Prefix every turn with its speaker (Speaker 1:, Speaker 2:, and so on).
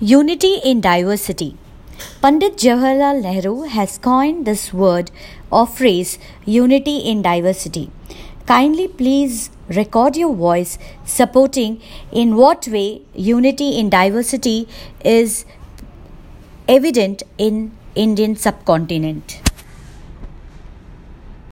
Speaker 1: Unity in diversity. Pandit Jawaharlal Nehru has coined this word or phrase unity in diversity. Kindly please record your voice supporting in what way unity in diversity is evident in Indian subcontinent.